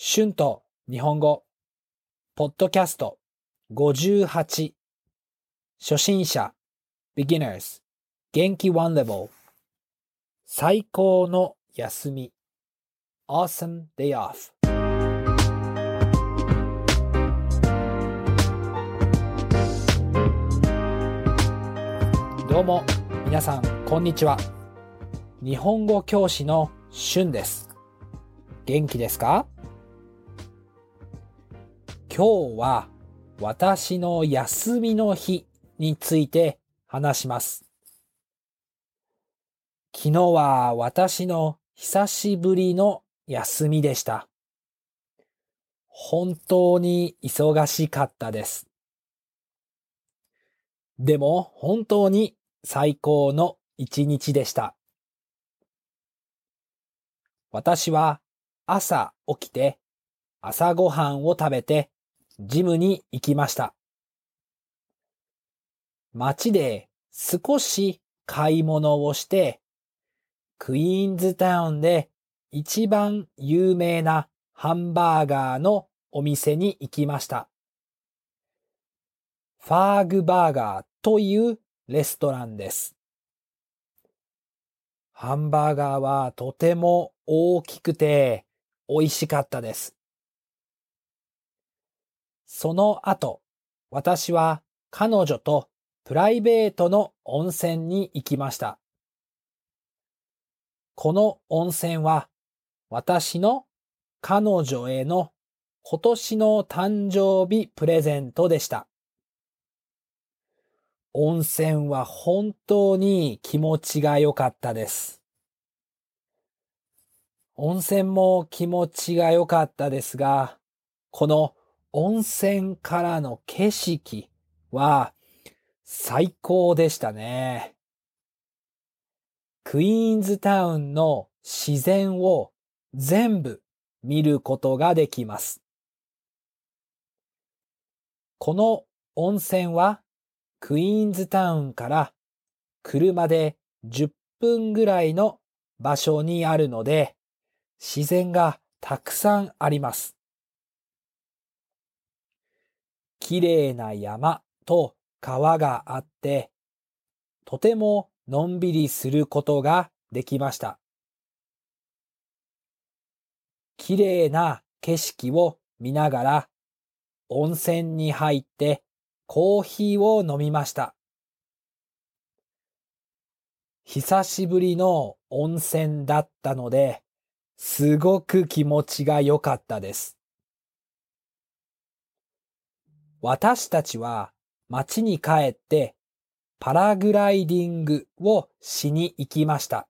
春と日本語、ポッドキャスト。58、初心者、beginners、元気 one level、最高の休み、awesome day off。どうも、皆さん、こんにちは。日本語教師の春です。元気ですか？今日は私の休みの日について話します。昨日は私の久しぶりの休みでした。本当に忙しかったです。でも本当に最高の一日でした。私は朝起きて朝ごはんを食べてジムに行きました。街で少し買い物をして、クイーンズタウンで一番有名なハンバーガーのお店に行きました。ファーグバーガーというレストランです。ハンバーガーはとても大きくて美味しかったです。その後、私は彼女とプライベートの温泉に行きました。この温泉は私の彼女への今年の誕生日プレゼントでした。温泉は本当に気持ちが良かったです。温泉も気持ちが良かったですが、この温泉からの景色は最高でしたね。クイーンズタウンの自然を全部見ることができます。この温泉はクイーンズタウンから車で10分ぐらいの場所にあるので自然がたくさんあります。綺麗な山と川があって、とてものんびりすることができました。綺麗な景色を見ながら温泉に入ってコーヒーを飲みました。久しぶりの温泉だったので、すごく気持ちが良かったです。私たちは町に帰ってパラグライディングをしに行きました。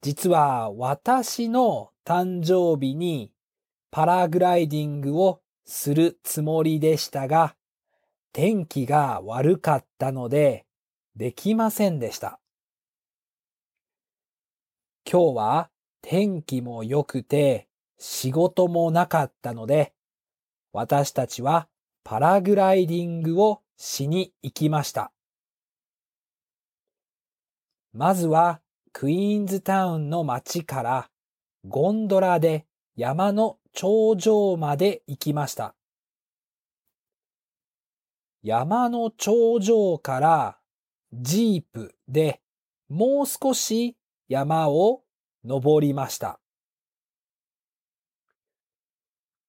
実は私の誕生日にパラグライディングをするつもりでしたが、天気が悪かったのでできませんでした。今日は天気も良くて仕事もなかったので、私たちはパラグライディングをしに行きました。まずはクイーンズタウンの街からゴンドラで山の頂上まで行きました。山の頂上からジープでもう少し山を登りました。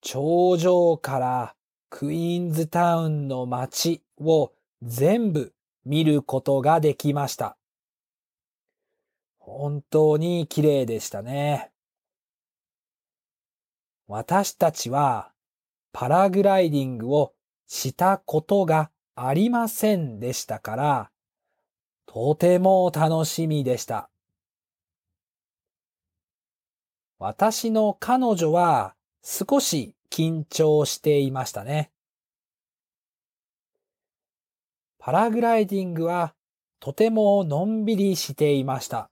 頂上からクイーンズタウンの街を全部見ることができました。本当に綺麗でしたね。私たちはパラグライディングをしたことがありませんでしたから、とても楽しみでした。私の彼女は少し緊張していましたね。パラグライディングはとてものんびりしていました。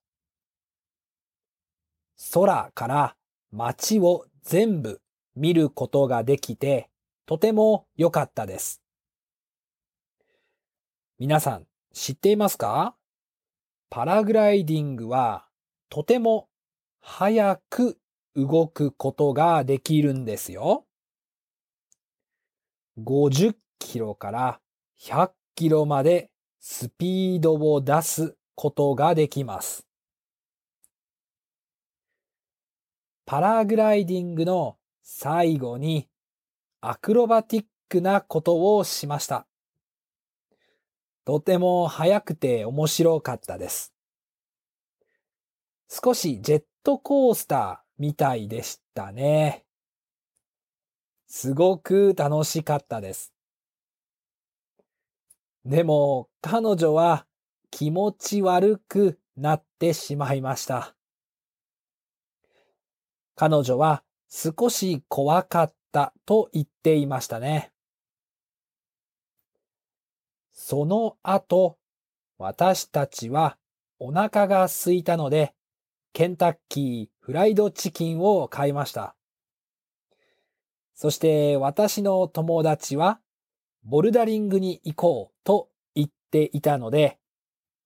空から街を全部見ることができてとても良かったです。皆さん知っていますか？パラグライディングはとても早く動くことができるんですよ。50キロから100キロまでスピードを出すことができます。パラグライディングの最後にアクロバティックなことをしました。とても速くて面白かったです。少しジェットコースターみたいでしたね。すごく楽しかったです。でも彼女は気持ち悪くなってしまいました。彼女は少し怖かったと言っていましたね。その後、私たちはお腹が空いたので、ケンタッキーフライドチキンを買いました。そして私の友達はボルダリングに行こうと言っていたので、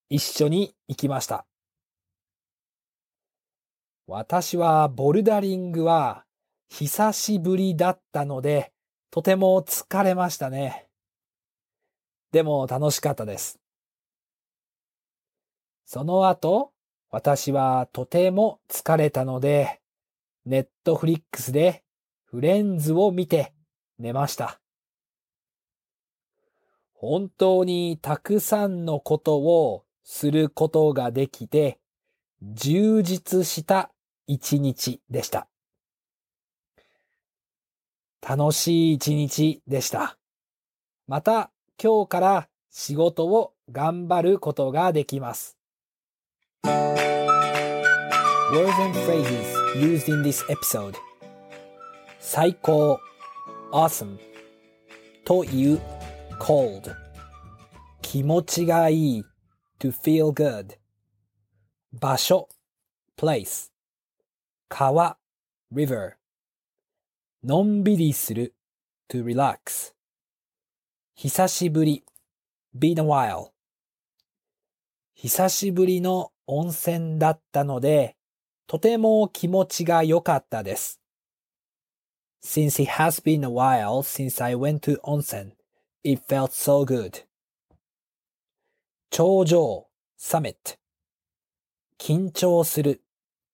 一緒に行きました。私はボルダリングは久しぶりだったので、とても疲れましたね。でも楽しかったです。その後、私はとても疲れたので、ネットフリックスでフレンズを見て寝ました。本当にたくさんのことをすることができて、充実した一日でした。楽しい一日でした。また今日から仕事を頑張ることができます。Words and phrases used in this episode 最高 awesome という cold 気持ちがいい to feel good 場所 place 川 river のんびりする to relax 久しぶり been a while 久しぶりの 温泉だったので、とても気持ちが良かったです。Since it has been a while since I went to onsen, it felt so good. 頂上 summit 緊張する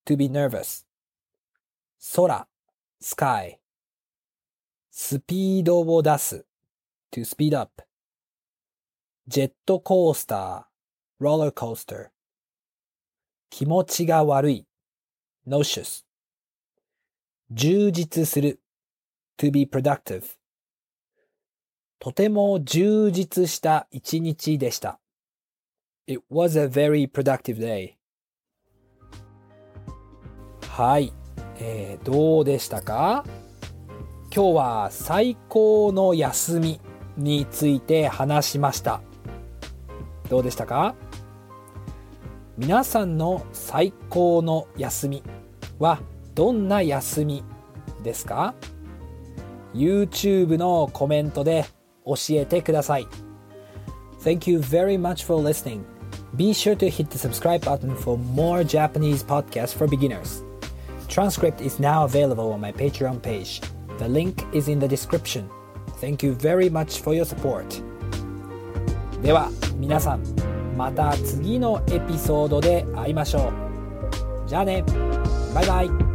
to be nervous 空 sky スピードを出す to speed up ジェットコースター roller coaster 気持ちが悪い。nauseous 充実する。to be productive とても充実した一日でした。It was a very productive day. はい、えー、どうでしたか？今日は最高の休みについて話しました。どうでしたか？皆さんの最高の休みはどんな休みですか ?YouTube のコメントで教えてください。Thank you very much for listening. Be sure to hit the subscribe button for more Japanese podcasts for beginners. Transcript is now available on my Patreon page. The link is in the description. Thank you very much for your support. では皆さんまた次のエピソードで会いましょう。じゃあねバイバイ